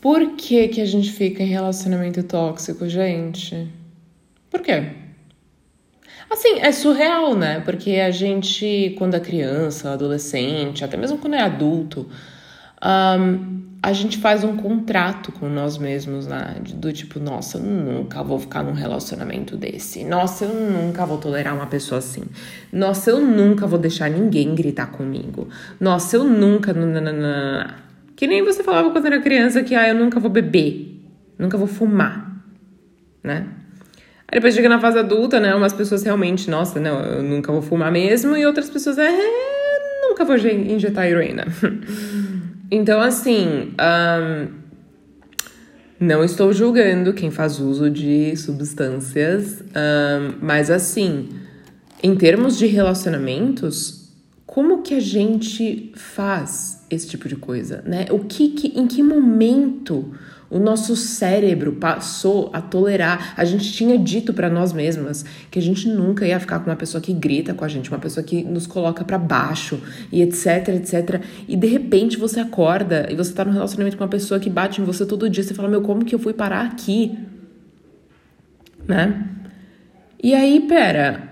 Por que, que a gente fica em relacionamento tóxico, gente? Por quê? Assim, é surreal, né? Porque a gente, quando é criança, adolescente, até mesmo quando é adulto, um, a gente faz um contrato com nós mesmos, né? Do tipo, nossa, eu nunca vou ficar num relacionamento desse. Nossa, eu nunca vou tolerar uma pessoa assim. Nossa, eu nunca vou deixar ninguém gritar comigo. Nossa, eu nunca. Que nem você falava quando era criança que, ah, eu nunca vou beber, nunca vou fumar, né? Aí depois chega na fase adulta, né? Umas pessoas realmente, nossa, não, eu nunca vou fumar mesmo, e outras pessoas, é, nunca vou injetar heroína. então, assim, um, não estou julgando quem faz uso de substâncias, um, mas assim, em termos de relacionamentos, como que a gente faz esse tipo de coisa, né? O que, que em que momento o nosso cérebro passou a tolerar. A gente tinha dito para nós mesmas que a gente nunca ia ficar com uma pessoa que grita com a gente, uma pessoa que nos coloca para baixo e etc, etc. E de repente você acorda e você tá num relacionamento com uma pessoa que bate em você todo dia, você fala: "Meu, como que eu fui parar aqui?" Né? E aí, pera.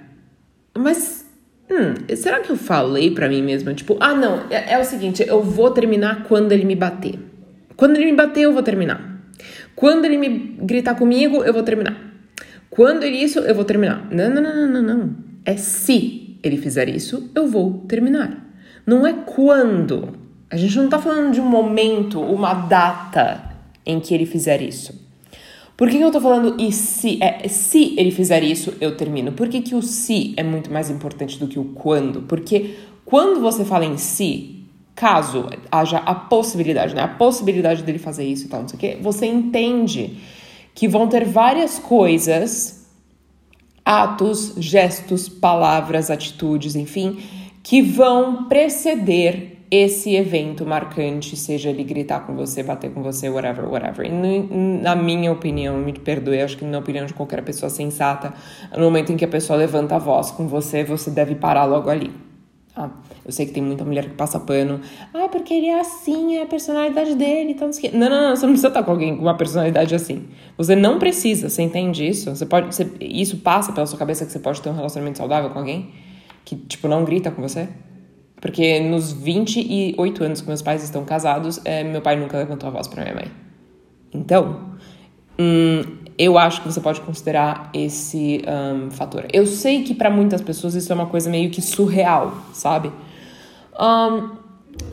Mas hum, será que eu falei para mim mesma, tipo, ah, não, é, é o seguinte, eu vou terminar quando ele me bater. Quando ele me bater, eu vou terminar. Quando ele me gritar comigo, eu vou terminar. Quando ele isso, eu vou terminar. Não, não, não, não, não. É se ele fizer isso, eu vou terminar. Não é quando. A gente não tá falando de um momento, uma data em que ele fizer isso. Por que, que eu tô falando e se? É, se ele fizer isso, eu termino. Por que, que o se é muito mais importante do que o quando? Porque quando você fala em si, caso haja a possibilidade, né? A possibilidade dele fazer isso e tal, não sei o quê, você entende que vão ter várias coisas, atos, gestos, palavras, atitudes, enfim, que vão preceder esse evento marcante, seja ele gritar com você, bater com você, whatever, whatever. E na minha opinião, me perdoe, acho que na opinião de qualquer pessoa sensata, no momento em que a pessoa levanta a voz com você, você deve parar logo ali. Ah, eu sei que tem muita mulher que passa pano. Ah, porque ele é assim, é a personalidade dele, então não, não, não, você não precisa estar com alguém com uma personalidade assim. Você não precisa, você entende isso? Você pode, você, isso passa pela sua cabeça que você pode ter um relacionamento saudável com alguém que tipo não grita com você? Porque nos 28 anos que meus pais estão casados, é, meu pai nunca levantou a voz para minha mãe. Então, hum, eu acho que você pode considerar esse um, fator. Eu sei que para muitas pessoas isso é uma coisa meio que surreal, sabe? Um,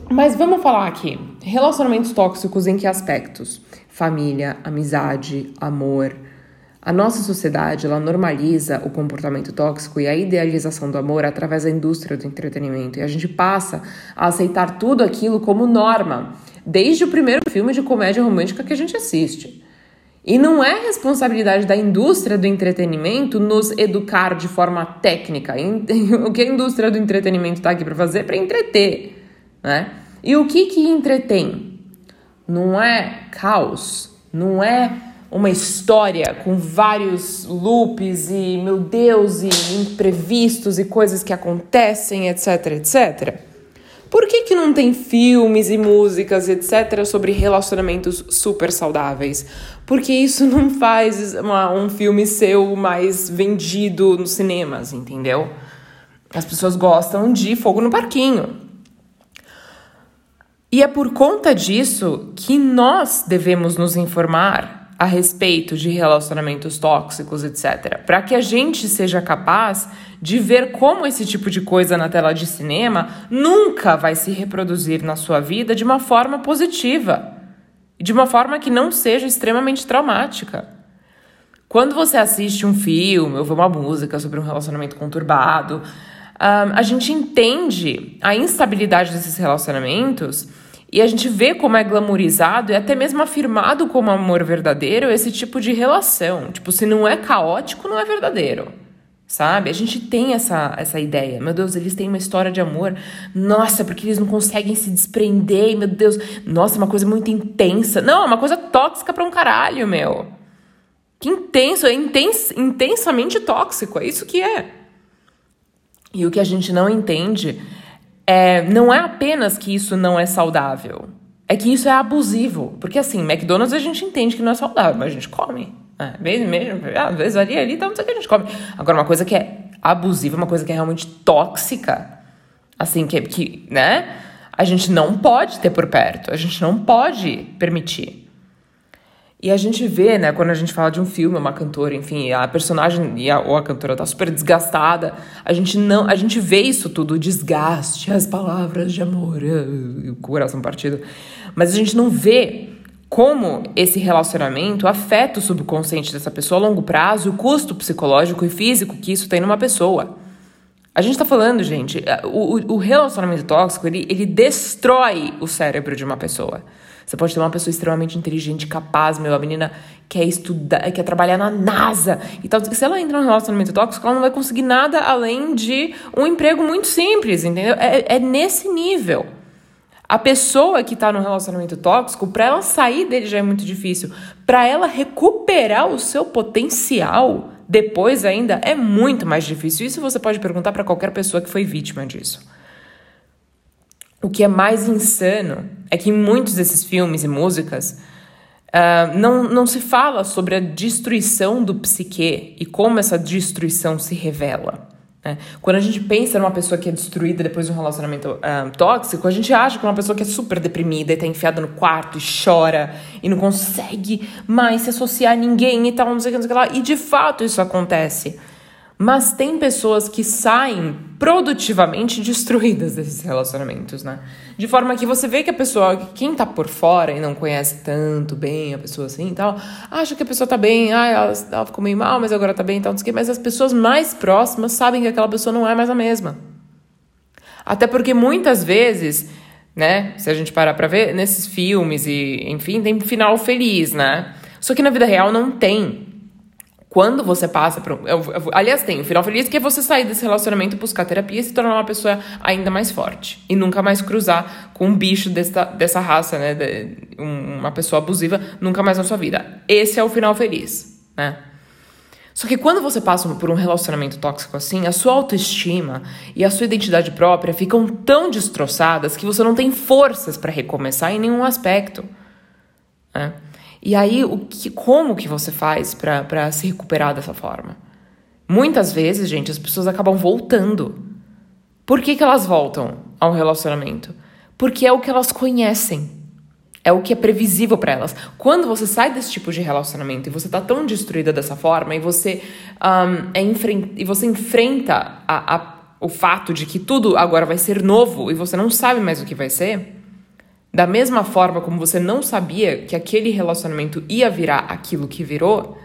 mas vamos falar aqui. Relacionamentos tóxicos em que aspectos? Família, amizade, amor. A nossa sociedade ela normaliza o comportamento tóxico e a idealização do amor através da indústria do entretenimento e a gente passa a aceitar tudo aquilo como norma, desde o primeiro filme de comédia romântica que a gente assiste. E não é responsabilidade da indústria do entretenimento nos educar de forma técnica. O que a indústria do entretenimento está aqui para fazer é para entreter, né? E o que que entretém? Não é caos, não é uma história com vários loops e meu Deus e imprevistos e coisas que acontecem, etc, etc. Por que, que não tem filmes e músicas, etc., sobre relacionamentos super saudáveis? Porque isso não faz uma, um filme seu mais vendido nos cinemas, entendeu? As pessoas gostam de fogo no parquinho. E é por conta disso que nós devemos nos informar a respeito de relacionamentos tóxicos, etc., para que a gente seja capaz de ver como esse tipo de coisa na tela de cinema nunca vai se reproduzir na sua vida de uma forma positiva, de uma forma que não seja extremamente traumática. Quando você assiste um filme ou vê uma música sobre um relacionamento conturbado, a gente entende a instabilidade desses relacionamentos e a gente vê como é glamourizado e até mesmo afirmado como amor verdadeiro esse tipo de relação. Tipo, se não é caótico, não é verdadeiro. Sabe? A gente tem essa, essa ideia. Meu Deus, eles têm uma história de amor. Nossa, porque eles não conseguem se desprender. Meu Deus, nossa, é uma coisa muito intensa. Não, é uma coisa tóxica pra um caralho, meu. Que intenso, é intens, intensamente tóxico. É isso que é. E o que a gente não entende é, não é apenas que isso não é saudável, é que isso é abusivo. Porque assim, McDonald's a gente entende que não é saudável, mas a gente come. É, mesmo, mesmo, às vezes ali, ali, então não sei o que a gente come. Agora, uma coisa que é abusiva, uma coisa que é realmente tóxica, assim, que, que né? A gente não pode ter por perto, a gente não pode permitir. E a gente vê, né, quando a gente fala de um filme, uma cantora, enfim, a personagem e a, ou a cantora tá super desgastada, a gente não, a gente vê isso tudo, o desgaste, as palavras de amor, uh, o coração partido, mas a gente não vê como esse relacionamento afeta o subconsciente dessa pessoa a longo prazo, o custo psicológico e físico que isso tem numa pessoa. A gente tá falando, gente, o, o relacionamento tóxico, ele, ele destrói o cérebro de uma pessoa. Você pode ter uma pessoa extremamente inteligente, capaz, meu, a menina quer estudar, quer trabalhar na NASA e tal. Se ela entra num relacionamento tóxico, ela não vai conseguir nada além de um emprego muito simples, entendeu? É, é nesse nível. A pessoa que tá no relacionamento tóxico, para ela sair dele já é muito difícil. Para ela recuperar o seu potencial depois ainda é muito mais difícil. Isso você pode perguntar para qualquer pessoa que foi vítima disso. O que é mais insano é que em muitos desses filmes e músicas uh, não, não se fala sobre a destruição do psique e como essa destruição se revela. Né? Quando a gente pensa numa pessoa que é destruída depois de um relacionamento uh, tóxico, a gente acha que é uma pessoa que é super deprimida e tá enfiada no quarto e chora e não consegue mais se associar a ninguém e tal, não sei o que, não sei o que lá. E de fato isso acontece. Mas tem pessoas que saem produtivamente destruídas desses relacionamentos, né? De forma que você vê que a pessoa, quem tá por fora e não conhece tanto bem a pessoa assim e tal, acha que a pessoa tá bem, ah, ela, ela ficou meio mal, mas agora tá bem e tal, não sei o quê. Mas as pessoas mais próximas sabem que aquela pessoa não é mais a mesma. Até porque muitas vezes, né, se a gente parar pra ver, nesses filmes e, enfim, tem final feliz, né? Só que na vida real não tem. Quando você passa por. aliás, tem o final feliz que é você sair desse relacionamento, buscar terapia e se tornar uma pessoa ainda mais forte. E nunca mais cruzar com um bicho dessa, dessa raça, né? De, uma pessoa abusiva, nunca mais na sua vida. Esse é o final feliz, né? Só que quando você passa por um relacionamento tóxico assim, a sua autoestima e a sua identidade própria ficam tão destroçadas que você não tem forças para recomeçar em nenhum aspecto. Né? E aí, o que, como que você faz para se recuperar dessa forma? Muitas vezes, gente, as pessoas acabam voltando. Por que, que elas voltam ao relacionamento? Porque é o que elas conhecem. É o que é previsível para elas. Quando você sai desse tipo de relacionamento e você tá tão destruída dessa forma e você, um, é e você enfrenta a, a, o fato de que tudo agora vai ser novo e você não sabe mais o que vai ser, da mesma forma como você não sabia que aquele relacionamento ia virar aquilo que virou,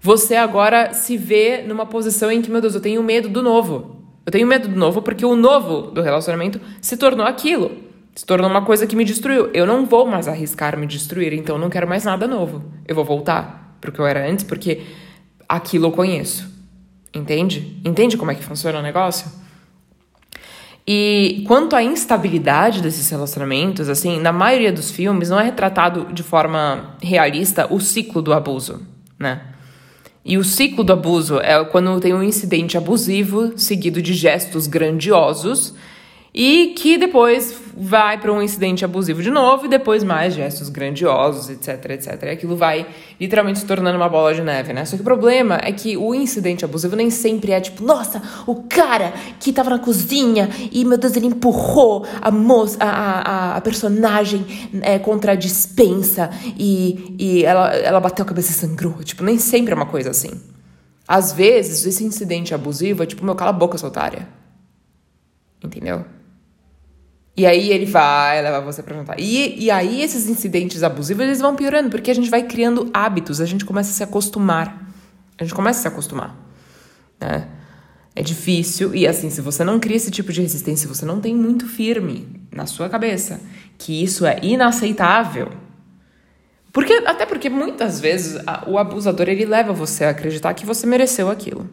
você agora se vê numa posição em que, meu Deus, eu tenho medo do novo. Eu tenho medo do novo porque o novo do relacionamento se tornou aquilo. Se tornou uma coisa que me destruiu. Eu não vou mais arriscar me destruir, então eu não quero mais nada novo. Eu vou voltar pro que eu era antes porque aquilo eu conheço. Entende? Entende como é que funciona o negócio? E quanto à instabilidade desses relacionamentos, assim, na maioria dos filmes não é retratado de forma realista o ciclo do abuso, né? E o ciclo do abuso é quando tem um incidente abusivo seguido de gestos grandiosos e que depois vai para um incidente abusivo de novo e depois mais gestos grandiosos, etc, etc. E aquilo vai literalmente se tornando uma bola de neve, né? Só que o problema é que o incidente abusivo nem sempre é tipo, nossa, o cara que tava na cozinha e, meu Deus, ele empurrou a moça, a, a, a personagem é, contra a dispensa e, e ela, ela bateu a cabeça e sangrou. Tipo, nem sempre é uma coisa assim. Às vezes, esse incidente abusivo é tipo, meu, cala a boca, sua otária. Entendeu? E aí ele vai levar você pra jantar. E, e aí esses incidentes abusivos, eles vão piorando, porque a gente vai criando hábitos, a gente começa a se acostumar. A gente começa a se acostumar, né? É difícil, e assim, se você não cria esse tipo de resistência, você não tem muito firme na sua cabeça que isso é inaceitável. Porque, até porque muitas vezes a, o abusador ele leva você a acreditar que você mereceu aquilo.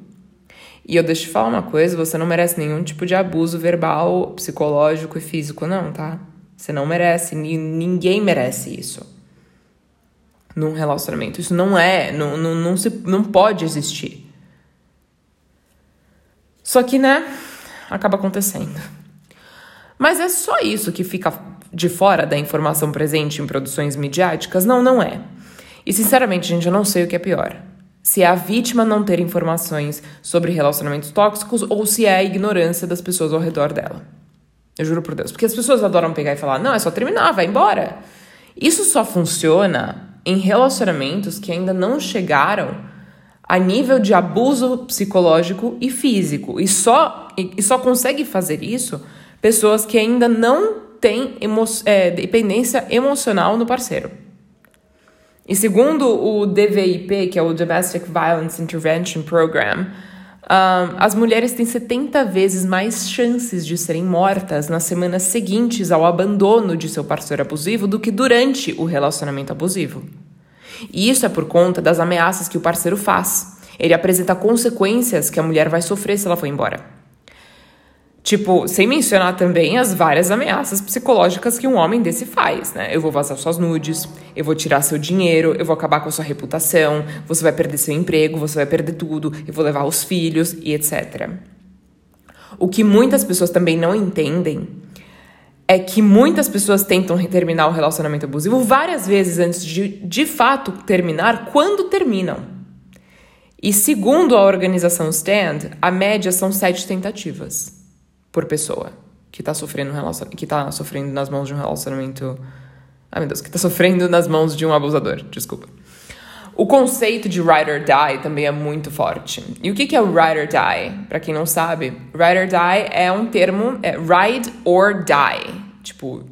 E eu deixo te falar uma coisa: você não merece nenhum tipo de abuso verbal, psicológico e físico, não, tá? Você não merece, ninguém merece isso. Num relacionamento. Isso não é, não, não, não, se, não pode existir. Só que, né, acaba acontecendo. Mas é só isso que fica de fora da informação presente em produções midiáticas? Não, não é. E sinceramente, gente, eu não sei o que é pior. Se é a vítima não ter informações sobre relacionamentos tóxicos ou se é a ignorância das pessoas ao redor dela. Eu juro por Deus. Porque as pessoas adoram pegar e falar: não, é só terminar, vai embora. Isso só funciona em relacionamentos que ainda não chegaram a nível de abuso psicológico e físico. E só, e só consegue fazer isso pessoas que ainda não têm emo é, dependência emocional no parceiro. E segundo o DVIP, que é o Domestic Violence Intervention Program, um, as mulheres têm 70 vezes mais chances de serem mortas nas semanas seguintes ao abandono de seu parceiro abusivo do que durante o relacionamento abusivo. E isso é por conta das ameaças que o parceiro faz. Ele apresenta consequências que a mulher vai sofrer se ela for embora. Tipo, sem mencionar também as várias ameaças psicológicas que um homem desse faz, né? Eu vou vazar suas nudes, eu vou tirar seu dinheiro, eu vou acabar com a sua reputação, você vai perder seu emprego, você vai perder tudo, eu vou levar os filhos e etc. O que muitas pessoas também não entendem é que muitas pessoas tentam terminar o relacionamento abusivo várias vezes antes de de fato terminar, quando terminam. E segundo a organização Stand, a média são sete tentativas por pessoa que tá sofrendo um que tá sofrendo nas mãos de um relacionamento. Ai meu Deus, que tá sofrendo nas mãos de um abusador, desculpa. O conceito de ride or die também é muito forte. E o que, que é ride or die? Para quem não sabe, ride or die é um termo, é ride or die. Tipo,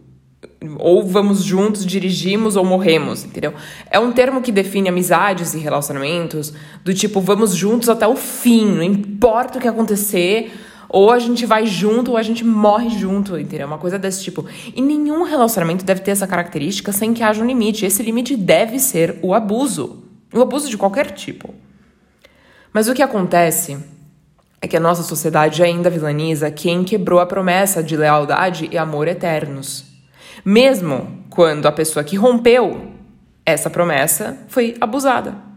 ou vamos juntos, dirigimos ou morremos, entendeu? É um termo que define amizades e relacionamentos do tipo vamos juntos até o fim, não importa o que acontecer, ou a gente vai junto ou a gente morre junto, entendeu? Uma coisa desse tipo. E nenhum relacionamento deve ter essa característica sem que haja um limite. Esse limite deve ser o abuso. O abuso de qualquer tipo. Mas o que acontece é que a nossa sociedade ainda vilaniza quem quebrou a promessa de lealdade e amor eternos. Mesmo quando a pessoa que rompeu essa promessa foi abusada.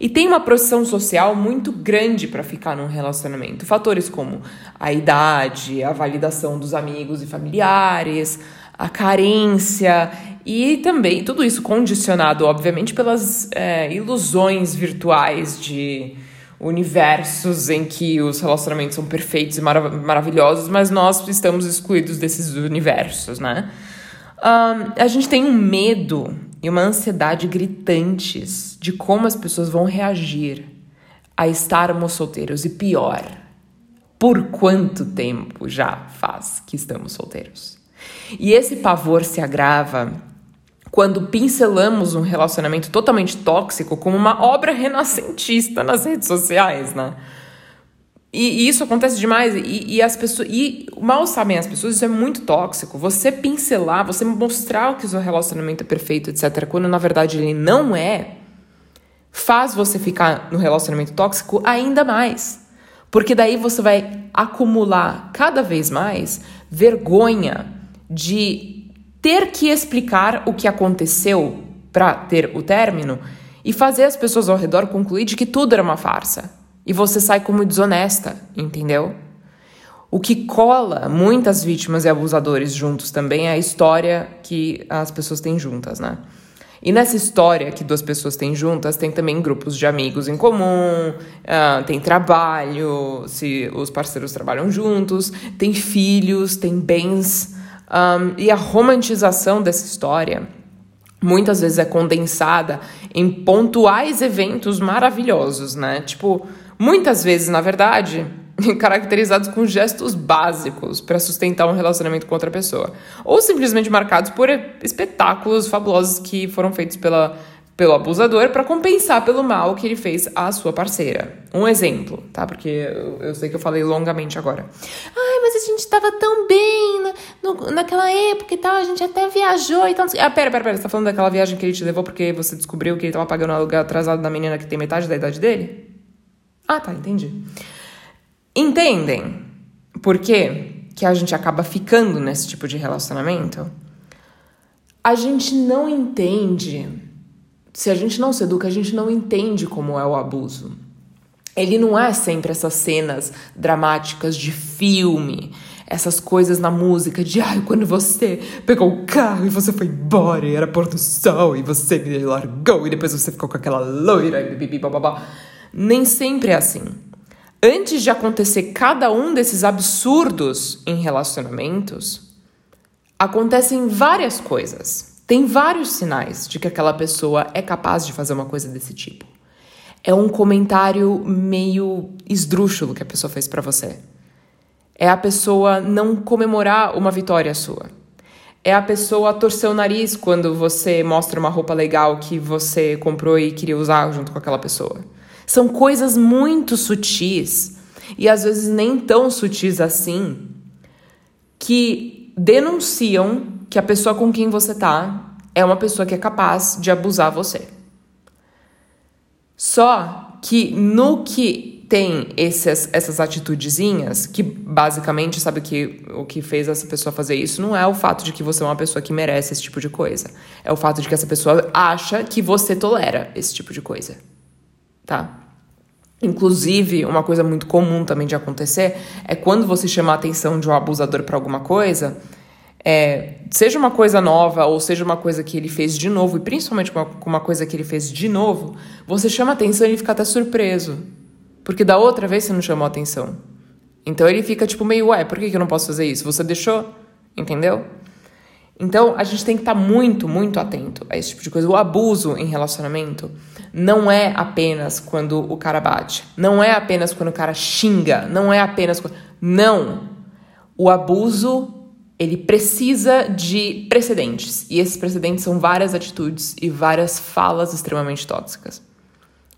E tem uma pressão social muito grande para ficar num relacionamento. Fatores como a idade, a validação dos amigos e familiares, a carência e também tudo isso condicionado, obviamente, pelas é, ilusões virtuais de universos em que os relacionamentos são perfeitos e marav maravilhosos, mas nós estamos excluídos desses universos, né? Um, a gente tem um medo e uma ansiedade gritantes de como as pessoas vão reagir a estarmos solteiros e pior, por quanto tempo já faz que estamos solteiros. E esse pavor se agrava quando pincelamos um relacionamento totalmente tóxico como uma obra renascentista nas redes sociais, né? E, e, isso acontece demais. E, e, as pessoas. E mal sabem as pessoas, isso é muito tóxico. Você pincelar, você mostrar que o seu relacionamento é perfeito, etc., quando na verdade ele não é, faz você ficar no relacionamento tóxico ainda mais. Porque daí você vai acumular cada vez mais vergonha de ter que explicar o que aconteceu para ter o término e fazer as pessoas ao redor concluir de que tudo era uma farsa e você sai como desonesta, entendeu? O que cola muitas vítimas e abusadores juntos também é a história que as pessoas têm juntas, né? E nessa história que duas pessoas têm juntas, tem também grupos de amigos em comum, uh, tem trabalho, se os parceiros trabalham juntos, tem filhos, tem bens. Um, e a romantização dessa história muitas vezes é condensada em pontuais eventos maravilhosos, né? Tipo, Muitas vezes, na verdade, caracterizados com gestos básicos para sustentar um relacionamento com outra pessoa, ou simplesmente marcados por espetáculos fabulosos que foram feitos pela, pelo abusador para compensar pelo mal que ele fez à sua parceira. Um exemplo, tá? Porque eu, eu sei que eu falei longamente agora. Ai, mas a gente estava tão bem na, no, naquela época e tal, a gente até viajou e tal. Ah, pera, pera, pera, você tá falando daquela viagem que ele te levou porque você descobriu que ele tava pagando aluguel atrasado da menina que tem metade da idade dele? Ah, tá, entendi. Entendem por que, que a gente acaba ficando nesse tipo de relacionamento? A gente não entende. Se a gente não se educa, a gente não entende como é o abuso. Ele não é sempre essas cenas dramáticas de filme, essas coisas na música de ai, quando você pegou o carro e você foi embora e era pôr do sol e você me largou e depois você ficou com aquela loira e bibi, babá. Nem sempre é assim. Antes de acontecer cada um desses absurdos em relacionamentos, acontecem várias coisas. Tem vários sinais de que aquela pessoa é capaz de fazer uma coisa desse tipo. É um comentário meio esdrúxulo que a pessoa fez para você é a pessoa não comemorar uma vitória sua. É a pessoa torcer o nariz quando você mostra uma roupa legal que você comprou e queria usar junto com aquela pessoa. São coisas muito sutis e às vezes nem tão sutis assim que denunciam que a pessoa com quem você tá é uma pessoa que é capaz de abusar você. Só que no que tem essas, essas atitudezinhas que basicamente sabe que o que fez essa pessoa fazer isso não é o fato de que você é uma pessoa que merece esse tipo de coisa. É o fato de que essa pessoa acha que você tolera esse tipo de coisa. Tá? Inclusive, uma coisa muito comum também de acontecer é quando você chama a atenção de um abusador para alguma coisa, é, seja uma coisa nova ou seja uma coisa que ele fez de novo, e principalmente com uma, uma coisa que ele fez de novo, você chama a atenção e ele fica até surpreso. Porque da outra vez você não chamou atenção. Então ele fica tipo meio, ué, por que eu não posso fazer isso? Você deixou? Entendeu? Então a gente tem que estar tá muito, muito atento a esse tipo de coisa. O abuso em relacionamento não é apenas quando o cara bate, não é apenas quando o cara xinga, não é apenas quando. Não! O abuso ele precisa de precedentes. E esses precedentes são várias atitudes e várias falas extremamente tóxicas.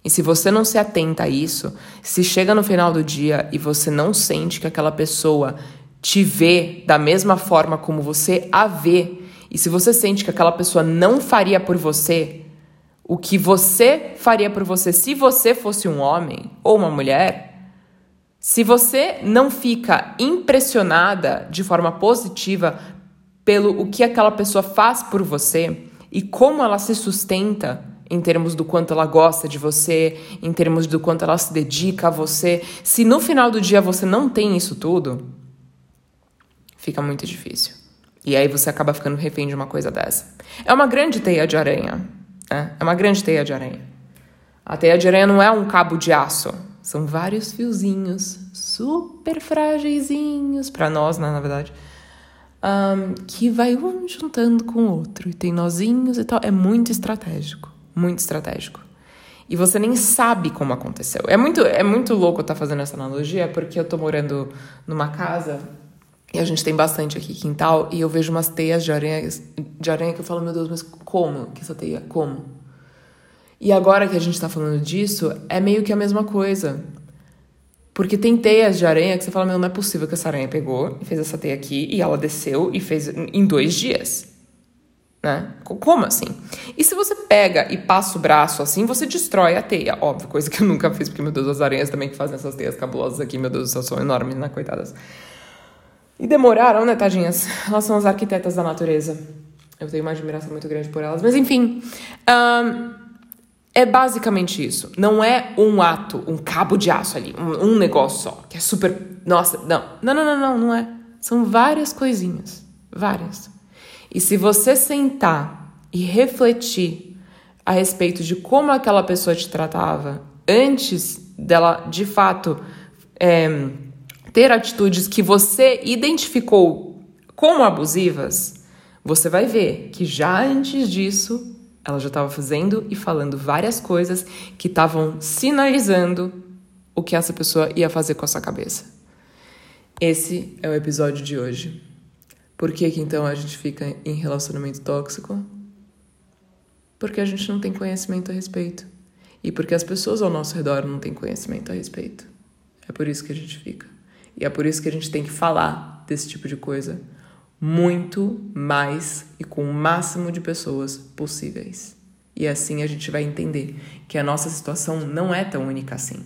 E se você não se atenta a isso, se chega no final do dia e você não sente que aquela pessoa te vê da mesma forma como você a vê, e se você sente que aquela pessoa não faria por você o que você faria por você se você fosse um homem ou uma mulher, se você não fica impressionada de forma positiva pelo o que aquela pessoa faz por você e como ela se sustenta em termos do quanto ela gosta de você, em termos do quanto ela se dedica a você. Se no final do dia você não tem isso tudo, fica muito difícil. E aí você acaba ficando refém de uma coisa dessa. É uma grande teia de aranha. Né? É uma grande teia de aranha. A teia de aranha não é um cabo de aço. São vários fiozinhos super frágeisinhos para nós, né, na verdade. Um, que vai um juntando com o outro e tem nozinhos e tal. É muito estratégico muito estratégico. E você nem sabe como aconteceu. É muito, é muito louco estar tá fazendo essa analogia, porque eu tô morando numa casa e a gente tem bastante aqui quintal e eu vejo umas teias de aranha, de aranha que eu falo, meu Deus, mas como que essa teia? Como? E agora que a gente tá falando disso, é meio que a mesma coisa. Porque tem teias de aranha que você fala, meu, não é possível que essa aranha pegou e fez essa teia aqui e ela desceu e fez em dois dias. Né? Como assim? E se você pega e passa o braço assim, você destrói a teia. Óbvio, coisa que eu nunca fiz, porque, meu Deus, as aranhas também que fazem essas teias cabulosas aqui, meu Deus do são enormes, né? Coitadas. E demoraram, né, tadinhas? Elas são as arquitetas da natureza. Eu tenho uma admiração muito grande por elas. Mas, enfim, um, é basicamente isso. Não é um ato, um cabo de aço ali, um, um negócio só, que é super. Nossa, não. Não, não, não, não, não é. São várias coisinhas. Várias. E se você sentar e refletir a respeito de como aquela pessoa te tratava antes dela de fato é, ter atitudes que você identificou como abusivas, você vai ver que já antes disso ela já estava fazendo e falando várias coisas que estavam sinalizando o que essa pessoa ia fazer com a sua cabeça. Esse é o episódio de hoje. Por que, que então a gente fica em relacionamento tóxico? Porque a gente não tem conhecimento a respeito. E porque as pessoas ao nosso redor não têm conhecimento a respeito. É por isso que a gente fica. E é por isso que a gente tem que falar desse tipo de coisa muito mais e com o máximo de pessoas possíveis. E assim a gente vai entender que a nossa situação não é tão única assim.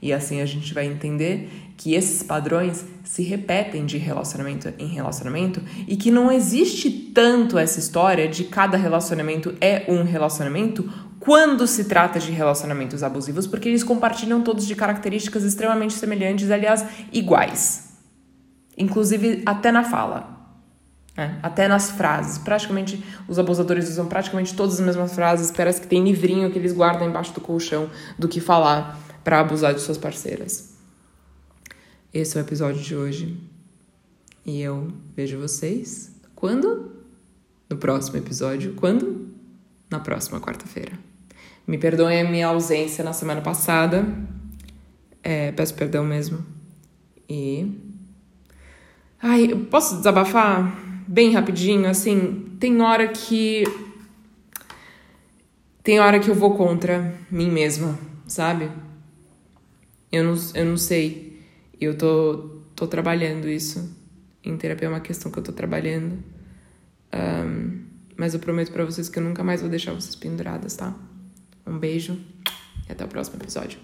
E assim a gente vai entender que esses padrões se repetem de relacionamento em relacionamento e que não existe tanto essa história de cada relacionamento é um relacionamento quando se trata de relacionamentos abusivos, porque eles compartilham todos de características extremamente semelhantes, aliás, iguais. inclusive até na fala. É, até nas frases. Praticamente, os abusadores usam praticamente todas as mesmas frases. Parece que tem livrinho que eles guardam embaixo do colchão do que falar para abusar de suas parceiras. Esse é o episódio de hoje. E eu vejo vocês quando? No próximo episódio. Quando? Na próxima quarta-feira. Me perdoem a minha ausência na semana passada. É, peço perdão mesmo. E. Ai, posso desabafar bem rapidinho? Assim, tem hora que. Tem hora que eu vou contra mim mesma, sabe? Eu não, eu não sei. Eu tô, tô trabalhando isso. Em terapia é uma questão que eu tô trabalhando. Um, mas eu prometo para vocês que eu nunca mais vou deixar vocês penduradas, tá? Um beijo e até o próximo episódio.